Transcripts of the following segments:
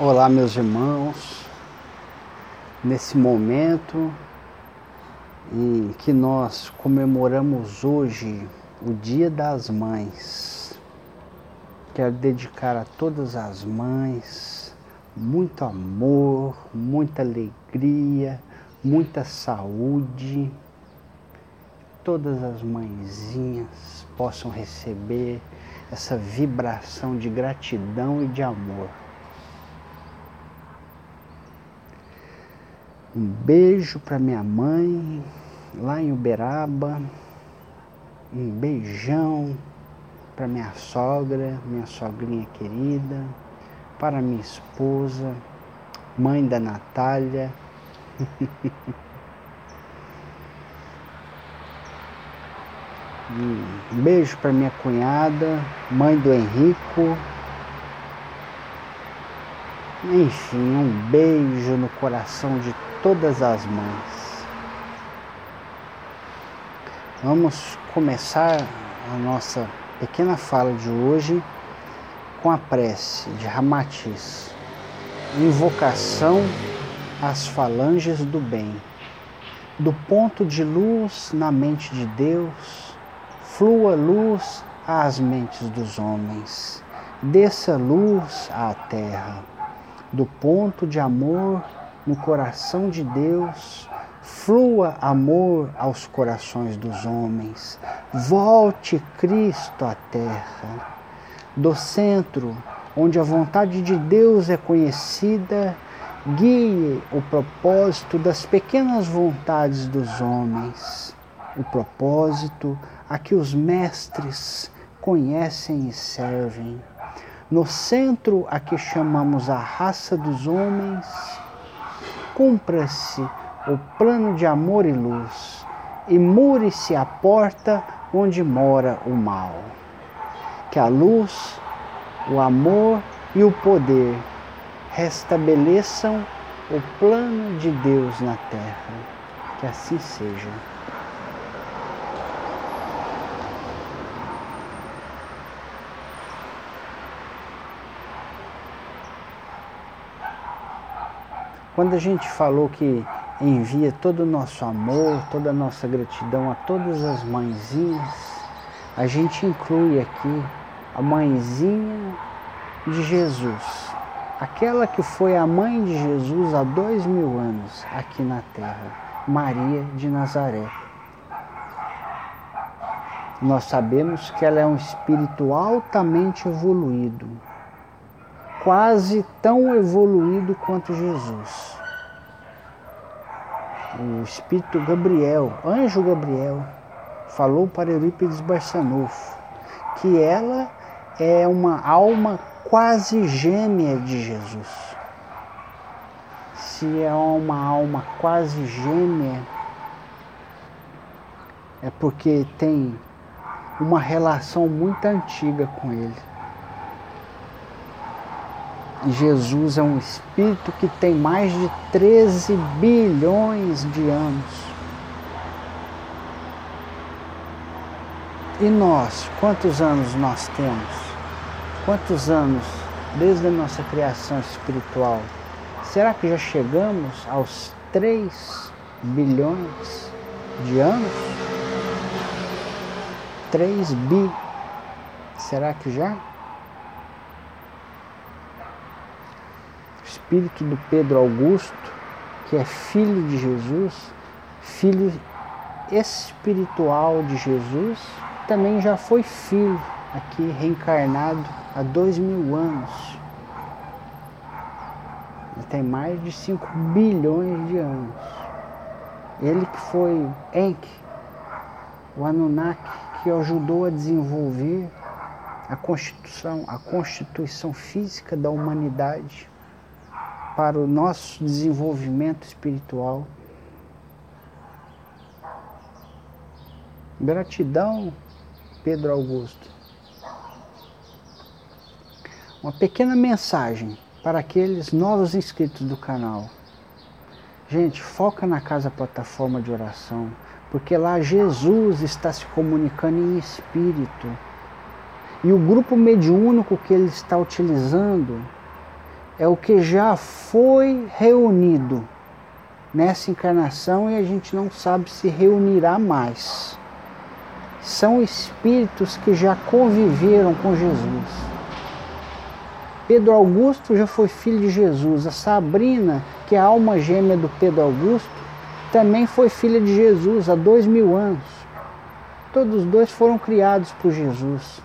Olá, meus irmãos. Nesse momento em que nós comemoramos hoje o Dia das Mães, quero dedicar a todas as mães muito amor, muita alegria, muita saúde. Todas as mãezinhas possam receber essa vibração de gratidão e de amor. Um beijo para minha mãe lá em Uberaba. Um beijão para minha sogra, minha sogrinha querida, para minha esposa, mãe da Natália. um beijo para minha cunhada, mãe do Henrico, enfim, um beijo no coração de todas as mães. Vamos começar a nossa pequena fala de hoje com a prece de Ramatiz, invocação às falanges do bem. Do ponto de luz na mente de Deus, flua luz às mentes dos homens, desça luz à terra do ponto de amor no coração de Deus, flua amor aos corações dos homens. Volte Cristo à terra. Do centro, onde a vontade de Deus é conhecida, guie o propósito das pequenas vontades dos homens, o propósito a que os mestres conhecem e servem no centro a que chamamos a raça dos homens, cumpra-se o plano de amor e luz, e mure-se a porta onde mora o mal. Que a luz, o amor e o poder restabeleçam o plano de Deus na terra. Que assim seja. Quando a gente falou que envia todo o nosso amor, toda a nossa gratidão a todas as mãezinhas, a gente inclui aqui a mãezinha de Jesus, aquela que foi a mãe de Jesus há dois mil anos aqui na terra, Maria de Nazaré. Nós sabemos que ela é um espírito altamente evoluído, quase tão evoluído quanto Jesus. O Espírito Gabriel, anjo Gabriel, falou para Eurípides Barçanufo que ela é uma alma quase gêmea de Jesus. Se é uma alma quase gêmea, é porque tem uma relação muito antiga com ele. Jesus é um espírito que tem mais de 13 bilhões de anos. E nós, quantos anos nós temos? Quantos anos desde a nossa criação espiritual? Será que já chegamos aos 3 bilhões de anos? 3 bi. Será que já? Espírito do Pedro Augusto, que é filho de Jesus, filho espiritual de Jesus, também já foi filho aqui reencarnado há dois mil anos. Ele tem mais de 5 bilhões de anos. Ele que foi Enki, o Anunnaki, que ajudou a desenvolver a constituição, a constituição física da humanidade para o nosso desenvolvimento espiritual. Gratidão, Pedro Augusto. Uma pequena mensagem para aqueles novos inscritos do canal. Gente, foca na casa plataforma de oração, porque lá Jesus está se comunicando em espírito. E o grupo mediúnico que ele está utilizando é o que já foi reunido nessa encarnação e a gente não sabe se reunirá mais. São espíritos que já conviveram com Jesus. Pedro Augusto já foi filho de Jesus. A Sabrina, que é a alma gêmea do Pedro Augusto, também foi filha de Jesus há dois mil anos. Todos dois foram criados por Jesus.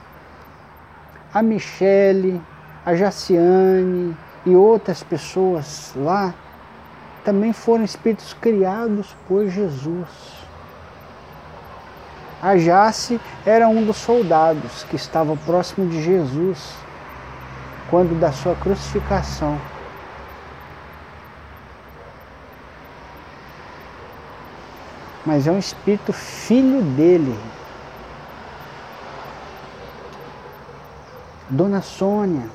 A Michele, a Jaciane e outras pessoas lá também foram espíritos criados por Jesus. A Jace era um dos soldados que estava próximo de Jesus quando da sua crucificação. Mas é um espírito filho dele. Dona Sônia,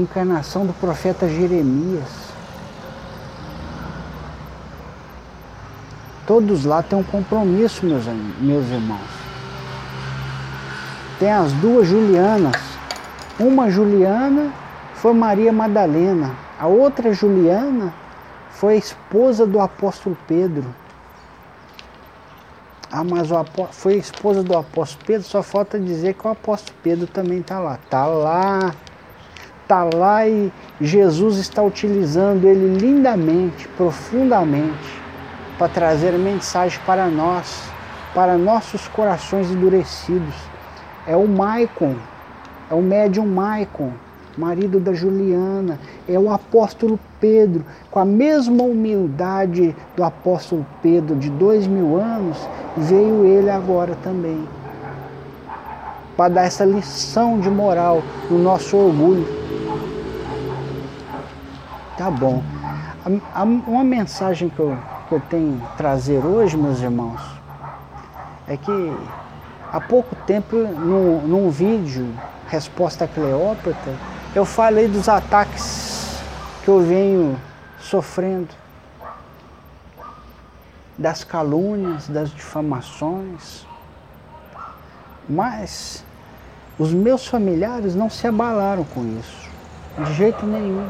encarnação do profeta Jeremias. Todos lá têm um compromisso, meus, meus irmãos. Tem as duas Julianas. Uma Juliana foi Maria Madalena. A outra Juliana foi a esposa do apóstolo Pedro. Ah, mas o apó... foi a esposa do apóstolo Pedro, só falta dizer que o apóstolo Pedro também está lá. Está lá, está lá e Jesus está utilizando ele lindamente, profundamente para trazer mensagem para nós, para nossos corações endurecidos. É o Maicon, é o médium Maicon, marido da Juliana, é o apóstolo Pedro, com a mesma humildade do apóstolo Pedro de dois mil anos, veio ele agora também. Para dar essa lição de moral no nosso orgulho. Tá bom. Uma mensagem que eu que eu tenho trazer hoje, meus irmãos, é que há pouco tempo, num, num vídeo, Resposta a Cleópatra, eu falei dos ataques que eu venho sofrendo, das calúnias, das difamações, mas os meus familiares não se abalaram com isso, de jeito nenhum.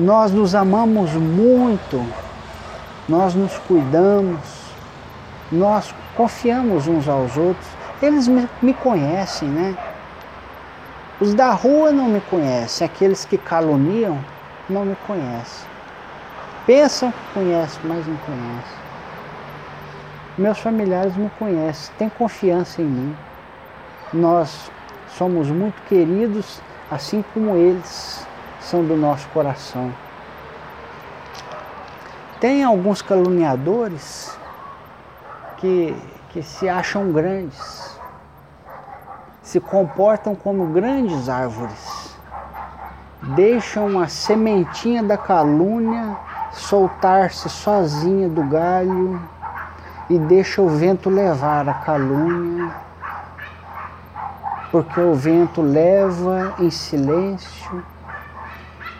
Nós nos amamos muito nós nos cuidamos, nós confiamos uns aos outros. Eles me, conhecem, né? Os da rua não me conhecem, aqueles que caluniam não me conhecem. Pensam que conhecem, mas não conhecem. Meus familiares me conhecem, têm confiança em mim. Nós somos muito queridos, assim como eles são do nosso coração. Tem alguns caluniadores que, que se acham grandes, se comportam como grandes árvores, deixam a sementinha da calúnia soltar-se sozinha do galho e deixa o vento levar a calúnia, porque o vento leva em silêncio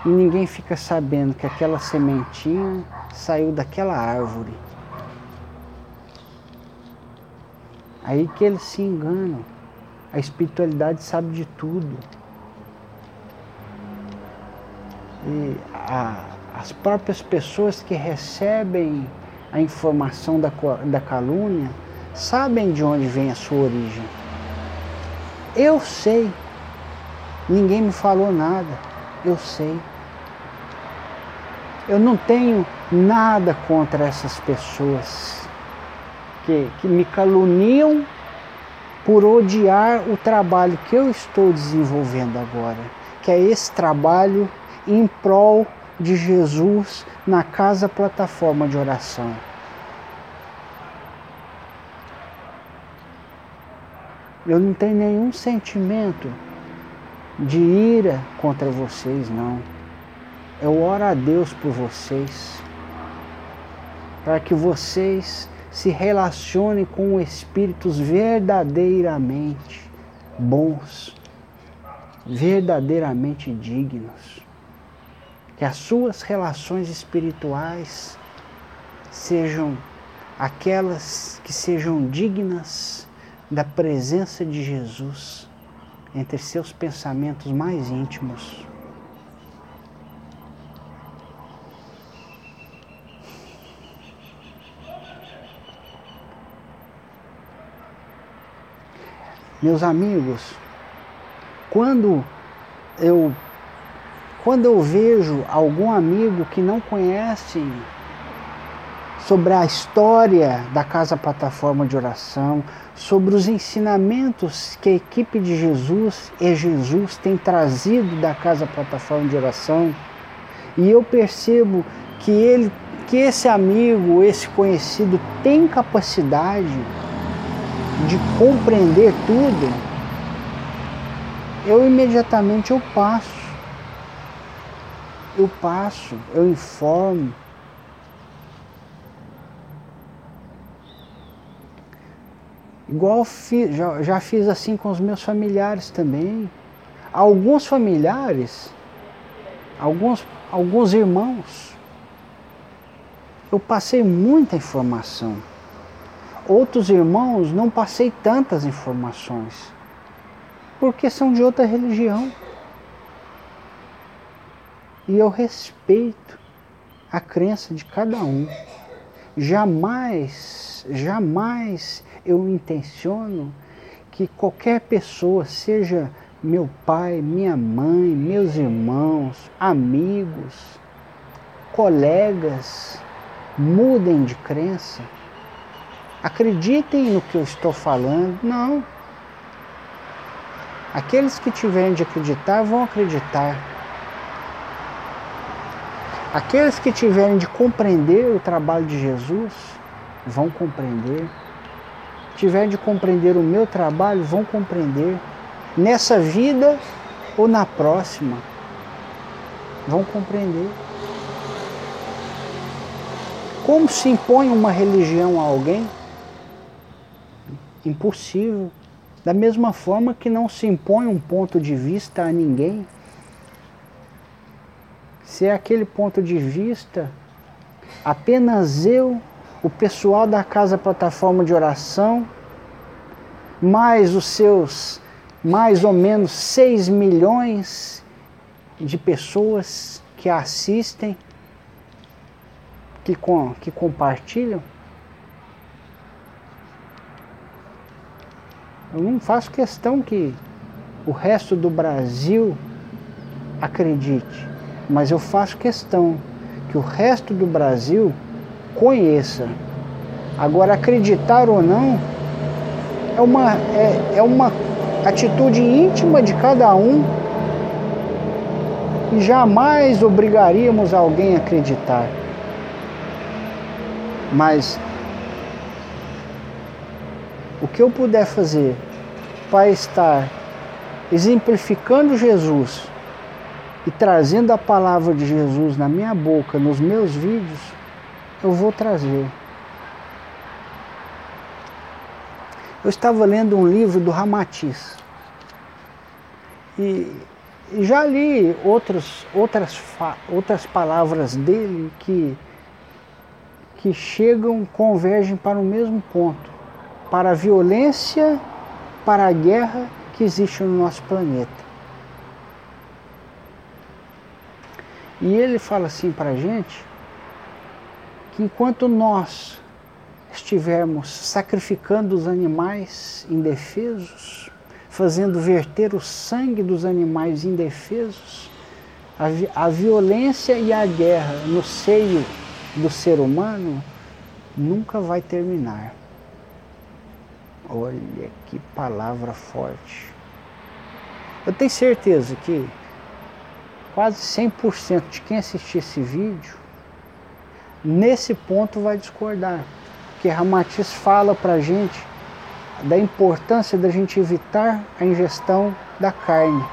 e ninguém fica sabendo que aquela sementinha saiu daquela árvore. Aí que eles se enganam. A espiritualidade sabe de tudo. E a, as próprias pessoas que recebem a informação da, da calúnia sabem de onde vem a sua origem. Eu sei. Ninguém me falou nada. Eu sei. Eu não tenho nada contra essas pessoas que, que me caluniam por odiar o trabalho que eu estou desenvolvendo agora, que é esse trabalho em prol de Jesus na casa plataforma de oração. Eu não tenho nenhum sentimento de ira contra vocês, não. Eu oro a Deus por vocês, para que vocês se relacionem com espíritos verdadeiramente bons, verdadeiramente dignos. Que as suas relações espirituais sejam aquelas que sejam dignas da presença de Jesus entre seus pensamentos mais íntimos. Meus amigos, quando eu quando eu vejo algum amigo que não conhece sobre a história da Casa Plataforma de Oração, sobre os ensinamentos que a equipe de Jesus e Jesus tem trazido da Casa Plataforma de Oração, e eu percebo que ele, que esse amigo, esse conhecido tem capacidade de compreender tudo, eu imediatamente eu passo. Eu passo, eu informo. Igual fiz, já, já fiz assim com os meus familiares também. Alguns familiares, alguns, alguns irmãos, eu passei muita informação. Outros irmãos não passei tantas informações, porque são de outra religião. E eu respeito a crença de cada um. Jamais, jamais eu intenciono que qualquer pessoa, seja meu pai, minha mãe, meus irmãos, amigos, colegas, mudem de crença acreditem no que eu estou falando. Não. Aqueles que tiverem de acreditar vão acreditar. Aqueles que tiverem de compreender o trabalho de Jesus vão compreender. Tiverem de compreender o meu trabalho vão compreender. Nessa vida ou na próxima vão compreender. Como se impõe uma religião a alguém? impossível. Da mesma forma que não se impõe um ponto de vista a ninguém. Se é aquele ponto de vista, apenas eu, o pessoal da Casa Plataforma de Oração, mais os seus mais ou menos 6 milhões de pessoas que assistem, que, com, que compartilham, Eu não faço questão que o resto do Brasil acredite, mas eu faço questão que o resto do Brasil conheça. Agora, acreditar ou não é uma, é, é uma atitude íntima de cada um e jamais obrigaríamos alguém a acreditar. Mas o que eu puder fazer para estar exemplificando Jesus e trazendo a palavra de Jesus na minha boca, nos meus vídeos, eu vou trazer. Eu estava lendo um livro do Ramatiz e, já li outros, outras, outras palavras dele que, que chegam, convergem para o mesmo ponto para a violência, para a guerra que existe no nosso planeta. E ele fala assim para a gente que enquanto nós estivermos sacrificando os animais indefesos, fazendo verter o sangue dos animais indefesos, a, vi a violência e a guerra no seio do ser humano nunca vai terminar. Olha que palavra forte. Eu tenho certeza que quase 100% de quem assistir esse vídeo, nesse ponto vai discordar. Porque Ramatiz fala para gente da importância da gente evitar a ingestão da carne.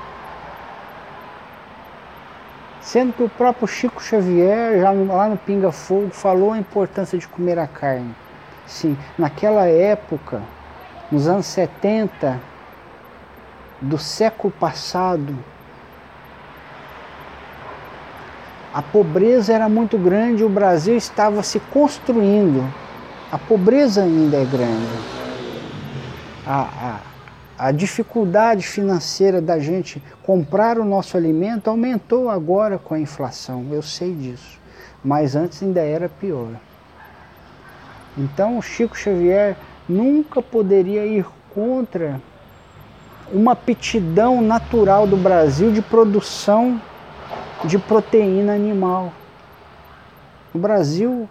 Sendo que o próprio Chico Xavier, já lá no Pinga Fogo, falou a importância de comer a carne. Sim, naquela época, nos anos 70 do século passado, a pobreza era muito grande, o Brasil estava se construindo. A pobreza ainda é grande. A, a, a dificuldade financeira da gente comprar o nosso alimento aumentou agora com a inflação, eu sei disso. Mas antes ainda era pior. Então o Chico Xavier nunca poderia ir contra uma aptidão natural do Brasil de produção de proteína animal. O Brasil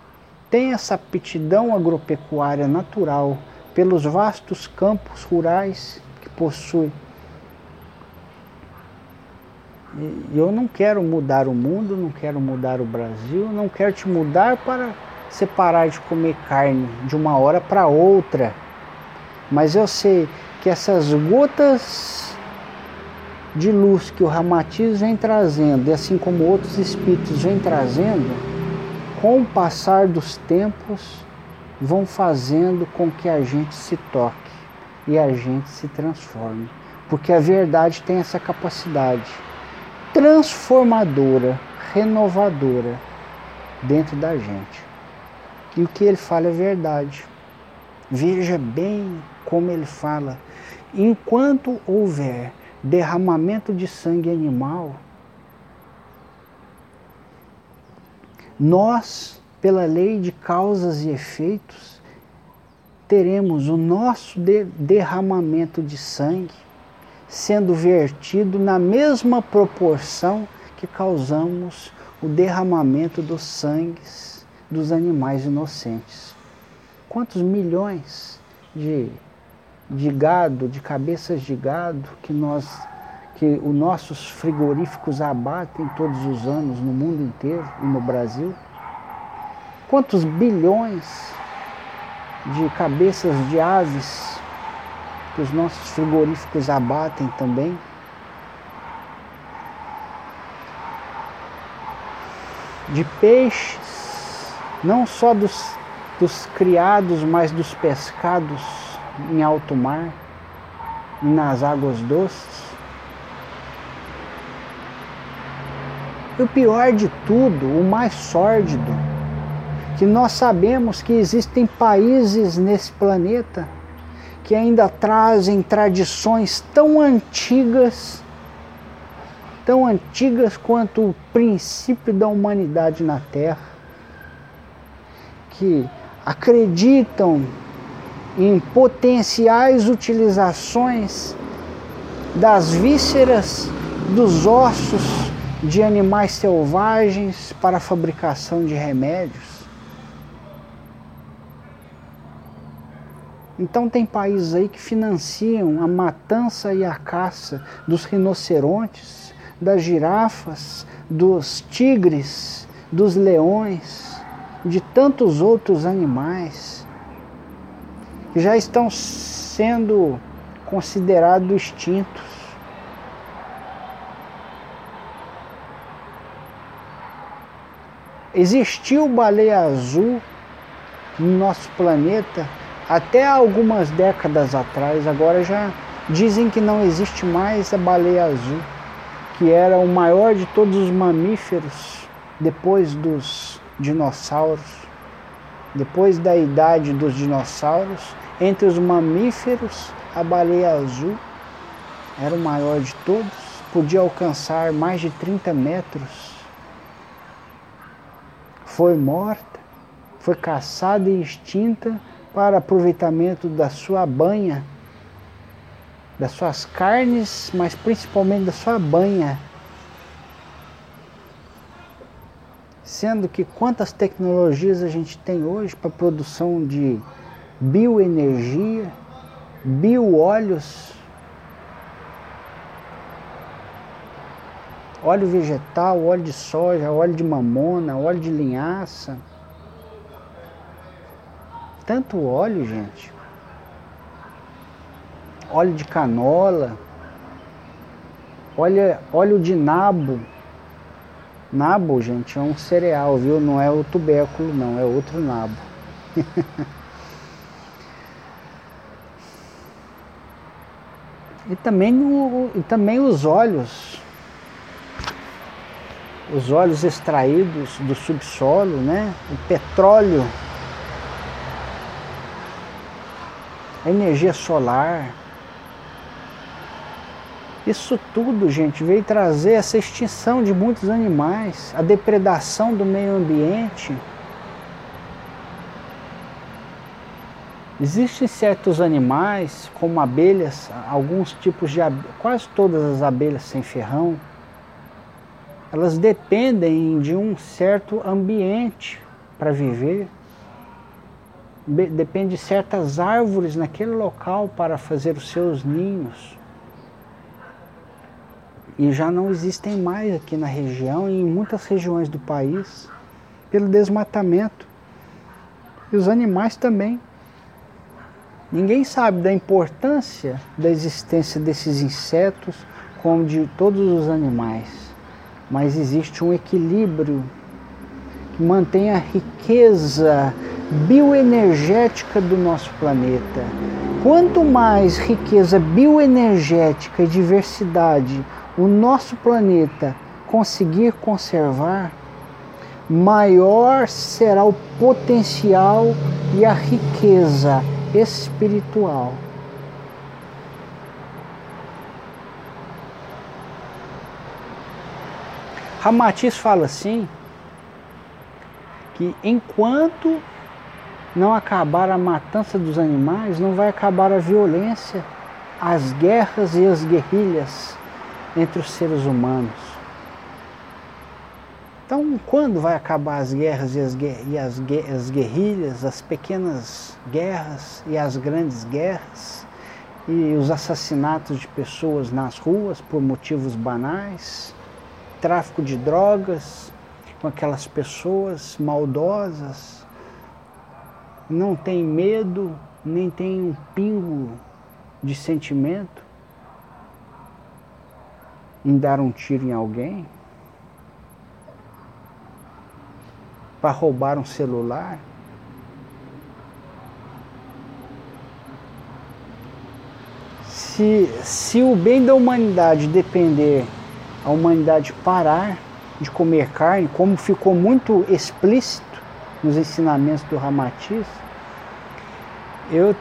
tem essa aptidão agropecuária natural pelos vastos campos rurais que possui. E eu não quero mudar o mundo, não quero mudar o Brasil, não quero te mudar para separar de comer carne de uma hora para outra. Mas eu sei que essas gotas de luz que o Ramatiz vem trazendo, e assim como outros espíritos vêm trazendo, com o passar dos tempos, vão fazendo com que a gente se toque e a gente se transforme. Porque a verdade tem essa capacidade transformadora, renovadora dentro da gente. E o que ele fala é verdade. Veja bem como ele fala. Enquanto houver derramamento de sangue animal, nós, pela lei de causas e efeitos, teremos o nosso de derramamento de sangue sendo vertido na mesma proporção que causamos o derramamento dos sangues dos animais inocentes. Quantos milhões de, de gado, de cabeças de gado que nós que os nossos frigoríficos abatem todos os anos no mundo inteiro e no Brasil? Quantos bilhões de cabeças de aves que os nossos frigoríficos abatem também? De peixes, não só dos, dos criados, mas dos pescados em alto mar nas águas doces. E o pior de tudo, o mais sórdido, que nós sabemos que existem países nesse planeta que ainda trazem tradições tão antigas, tão antigas quanto o princípio da humanidade na Terra, que acreditam em potenciais utilizações das vísceras, dos ossos de animais selvagens para a fabricação de remédios. Então tem países aí que financiam a matança e a caça dos rinocerontes, das girafas, dos tigres, dos leões, de tantos outros animais já estão sendo considerados extintos. Existiu baleia azul no nosso planeta até algumas décadas atrás, agora já dizem que não existe mais a baleia azul, que era o maior de todos os mamíferos depois dos dinossauros. Depois da idade dos dinossauros, entre os mamíferos, a baleia azul era o maior de todos, podia alcançar mais de 30 metros foi morta, foi caçada e extinta para aproveitamento da sua banha, das suas carnes, mas principalmente da sua banha. Sendo que quantas tecnologias a gente tem hoje para produção de bioenergia, bioóleos, óleo vegetal, óleo de soja, óleo de mamona, óleo de linhaça. Tanto óleo, gente. Óleo de canola. Óleo, óleo de nabo. Nabo, gente, é um cereal, viu? Não é o tubérculo, não, é outro nabo. e também, o, e também os óleos os óleos extraídos do subsolo, né? o petróleo, a energia solar. Isso tudo, gente, veio trazer essa extinção de muitos animais, a depredação do meio ambiente. Existem certos animais, como abelhas, alguns tipos de abelhas, quase todas as abelhas sem ferrão, elas dependem de um certo ambiente para viver. Depende de certas árvores naquele local para fazer os seus ninhos. E já não existem mais aqui na região e em muitas regiões do país pelo desmatamento. E os animais também. Ninguém sabe da importância da existência desses insetos como de todos os animais, mas existe um equilíbrio que mantém a riqueza bioenergética do nosso planeta. Quanto mais riqueza bioenergética e diversidade o nosso planeta conseguir conservar, maior será o potencial e a riqueza espiritual. Ramatiz fala assim que enquanto não acabar a matança dos animais, não vai acabar a violência, as guerras e as guerrilhas entre os seres humanos. Então, quando vai acabar as guerras e as, e as, as guerrilhas, as pequenas guerras e as grandes guerras, e os assassinatos de pessoas nas ruas por motivos banais, tráfico de drogas com aquelas pessoas maldosas, não tem medo, nem tem um pingo de sentimento em dar um tiro em alguém? Para roubar um celular? Se, se o bem da humanidade depender, a humanidade parar de comer carne, como ficou muito explícito nos ensinamentos do Ramatiz, eu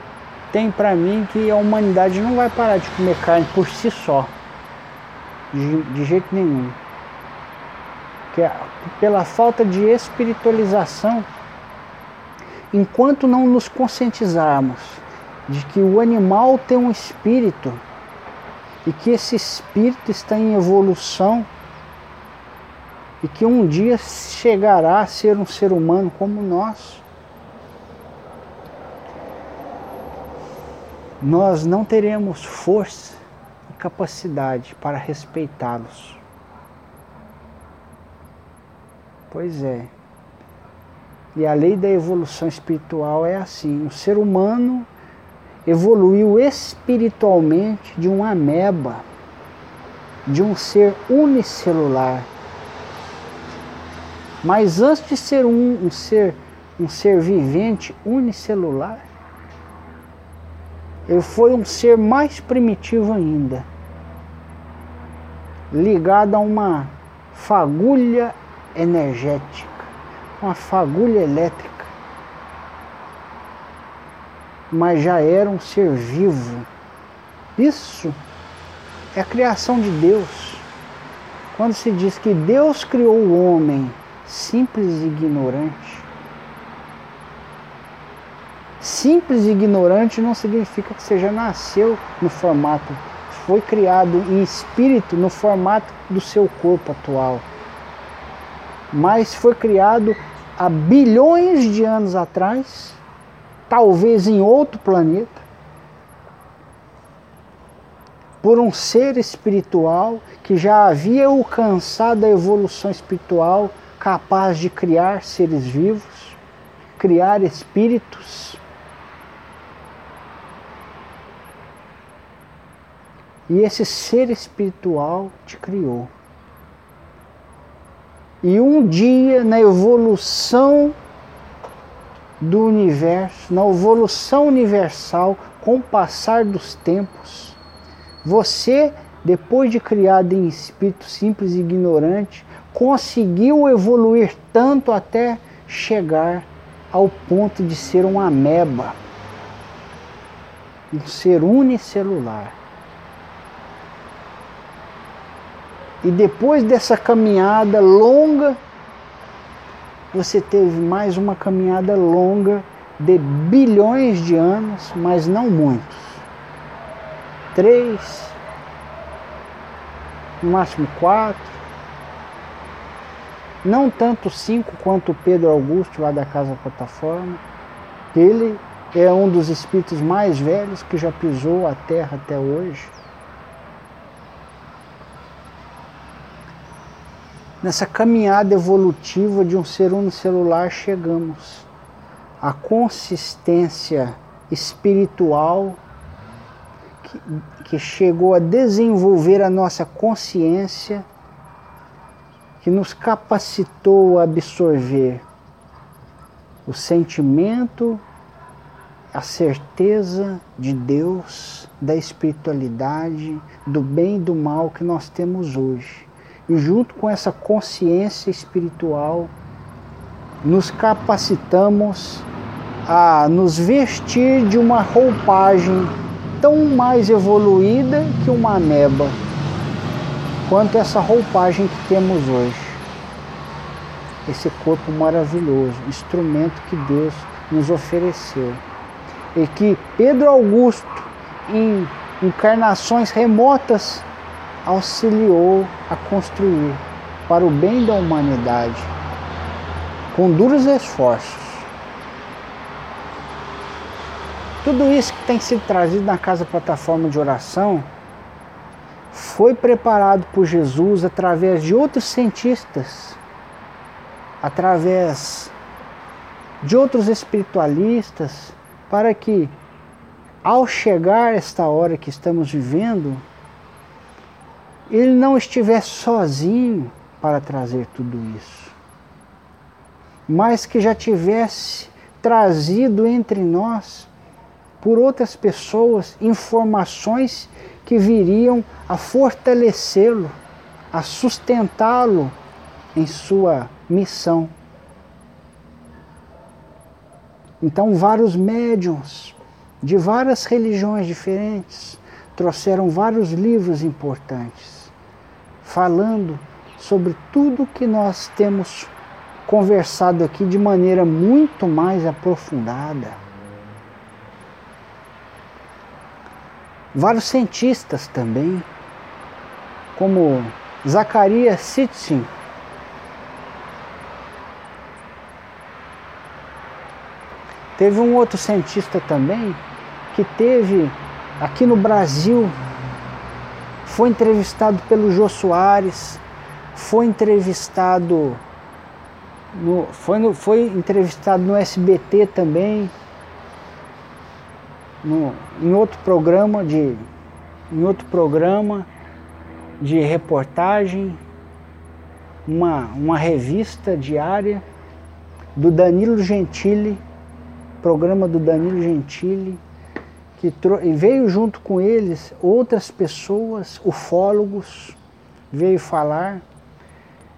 tenho para mim que a humanidade não vai parar de comer carne por si só, de, de jeito nenhum que é pela falta de espiritualização, enquanto não nos conscientizarmos de que o animal tem um espírito e que esse espírito está em evolução e que um dia chegará a ser um ser humano como nós. Nós não teremos força e capacidade para respeitá-los. Pois é. E a lei da evolução espiritual é assim: o ser humano evoluiu espiritualmente de uma ameba, de um ser unicelular. Mas antes de ser um, um ser um ser vivente unicelular, ele foi um ser mais primitivo ainda, ligado a uma fagulha energética, uma fagulha elétrica, mas já era um ser vivo. Isso é a criação de Deus. Quando se diz que Deus criou o homem simples e ignorante, simples e ignorante não significa que você já nasceu no formato, foi criado em espírito no formato do seu corpo atual mas foi criado há bilhões de anos atrás, talvez em outro planeta, por um ser espiritual que já havia alcançado a evolução espiritual, capaz de criar seres vivos, criar espíritos. E esse ser espiritual te criou. E um dia, na evolução do universo, na evolução universal, com o passar dos tempos, você, depois de criado em espírito simples e ignorante, conseguiu evoluir tanto até chegar ao ponto de ser uma ameba, um ser unicelular. E depois dessa caminhada longa, você teve mais uma caminhada longa de bilhões de anos, mas não muitos. Três, no máximo quatro. Não tanto cinco quanto o Pedro Augusto lá da Casa Plataforma. Ele é um dos espíritos mais velhos que já pisou a Terra até hoje. Nessa caminhada evolutiva de um ser unicelular chegamos à consistência espiritual que, que chegou a desenvolver a nossa consciência, que nos capacitou a absorver o sentimento, a certeza de Deus, da espiritualidade, do bem e do mal que nós temos hoje. E junto com essa consciência espiritual, nos capacitamos a nos vestir de uma roupagem tão mais evoluída que uma ameba, quanto essa roupagem que temos hoje. Esse corpo maravilhoso, instrumento que Deus nos ofereceu. E que Pedro Augusto, em encarnações remotas, auxiliou a construir para o bem da humanidade, com duros esforços. Tudo isso que tem sido trazido na casa plataforma de oração foi preparado por Jesus através de outros cientistas, através de outros espiritualistas, para que ao chegar esta hora que estamos vivendo, ele não estivesse sozinho para trazer tudo isso, mas que já tivesse trazido entre nós, por outras pessoas, informações que viriam a fortalecê-lo, a sustentá-lo em sua missão. Então, vários médiums de várias religiões diferentes trouxeram vários livros importantes, falando sobre tudo que nós temos conversado aqui de maneira muito mais aprofundada. Vários cientistas também, como Zacarias Sitchin, Teve um outro cientista também que teve aqui no Brasil, foi entrevistado pelo Jô Soares, foi entrevistado no, foi, no, foi entrevistado no SBT também, no, em outro programa de em outro programa de reportagem, uma, uma revista diária do Danilo Gentili, programa do Danilo Gentili, que e veio junto com eles outras pessoas, ufólogos, veio falar.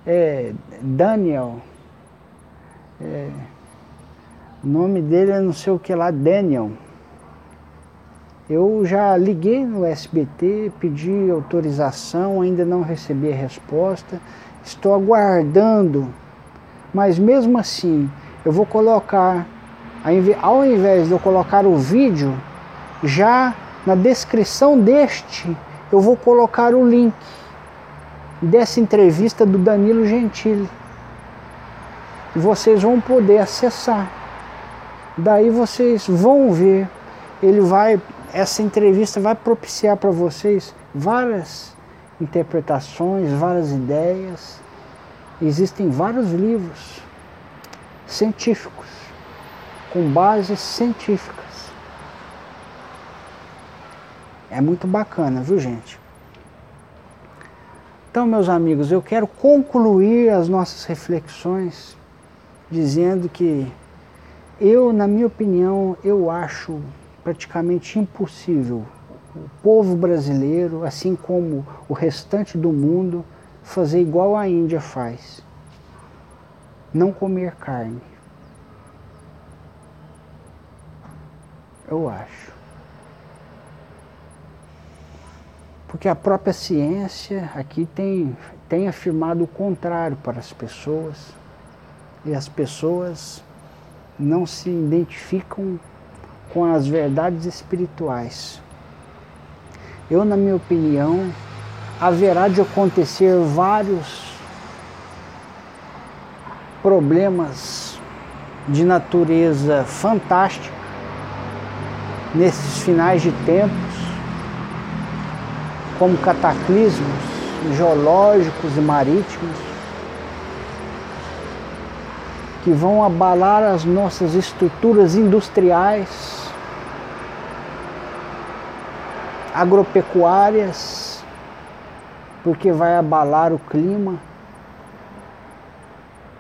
É, Daniel, é, o nome dele é não sei o que lá, Daniel. Eu já liguei no SBT, pedi autorização, ainda não recebi a resposta. Estou aguardando, mas mesmo assim, eu vou colocar, ao invés de eu colocar o vídeo, já na descrição deste, eu vou colocar o link dessa entrevista do Danilo Gentili. Vocês vão poder acessar. Daí vocês vão ver. Ele vai, essa entrevista vai propiciar para vocês várias interpretações, várias ideias. Existem vários livros científicos, com bases científicas É muito bacana, viu gente? Então, meus amigos, eu quero concluir as nossas reflexões dizendo que eu, na minha opinião, eu acho praticamente impossível o povo brasileiro, assim como o restante do mundo, fazer igual a Índia faz. Não comer carne. Eu acho. Porque a própria ciência aqui tem, tem afirmado o contrário para as pessoas. E as pessoas não se identificam com as verdades espirituais. Eu, na minha opinião, haverá de acontecer vários problemas de natureza fantástica nesses finais de tempos, como cataclismos geológicos e marítimos, que vão abalar as nossas estruturas industriais, agropecuárias, porque vai abalar o clima,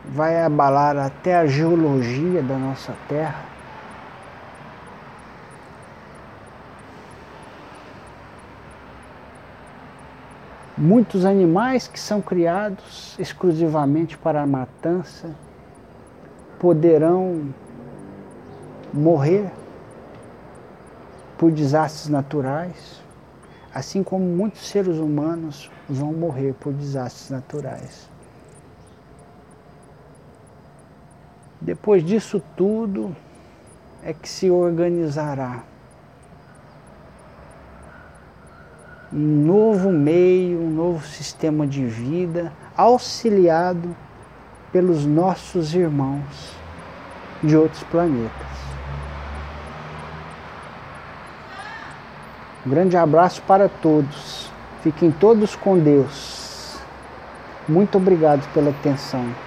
vai abalar até a geologia da nossa terra. Muitos animais que são criados exclusivamente para a matança poderão morrer por desastres naturais, assim como muitos seres humanos vão morrer por desastres naturais. Depois disso tudo é que se organizará um novo meio, um novo sistema de vida auxiliado pelos nossos irmãos de outros planetas. Um grande abraço para todos. Fiquem todos com Deus. Muito obrigado pela atenção.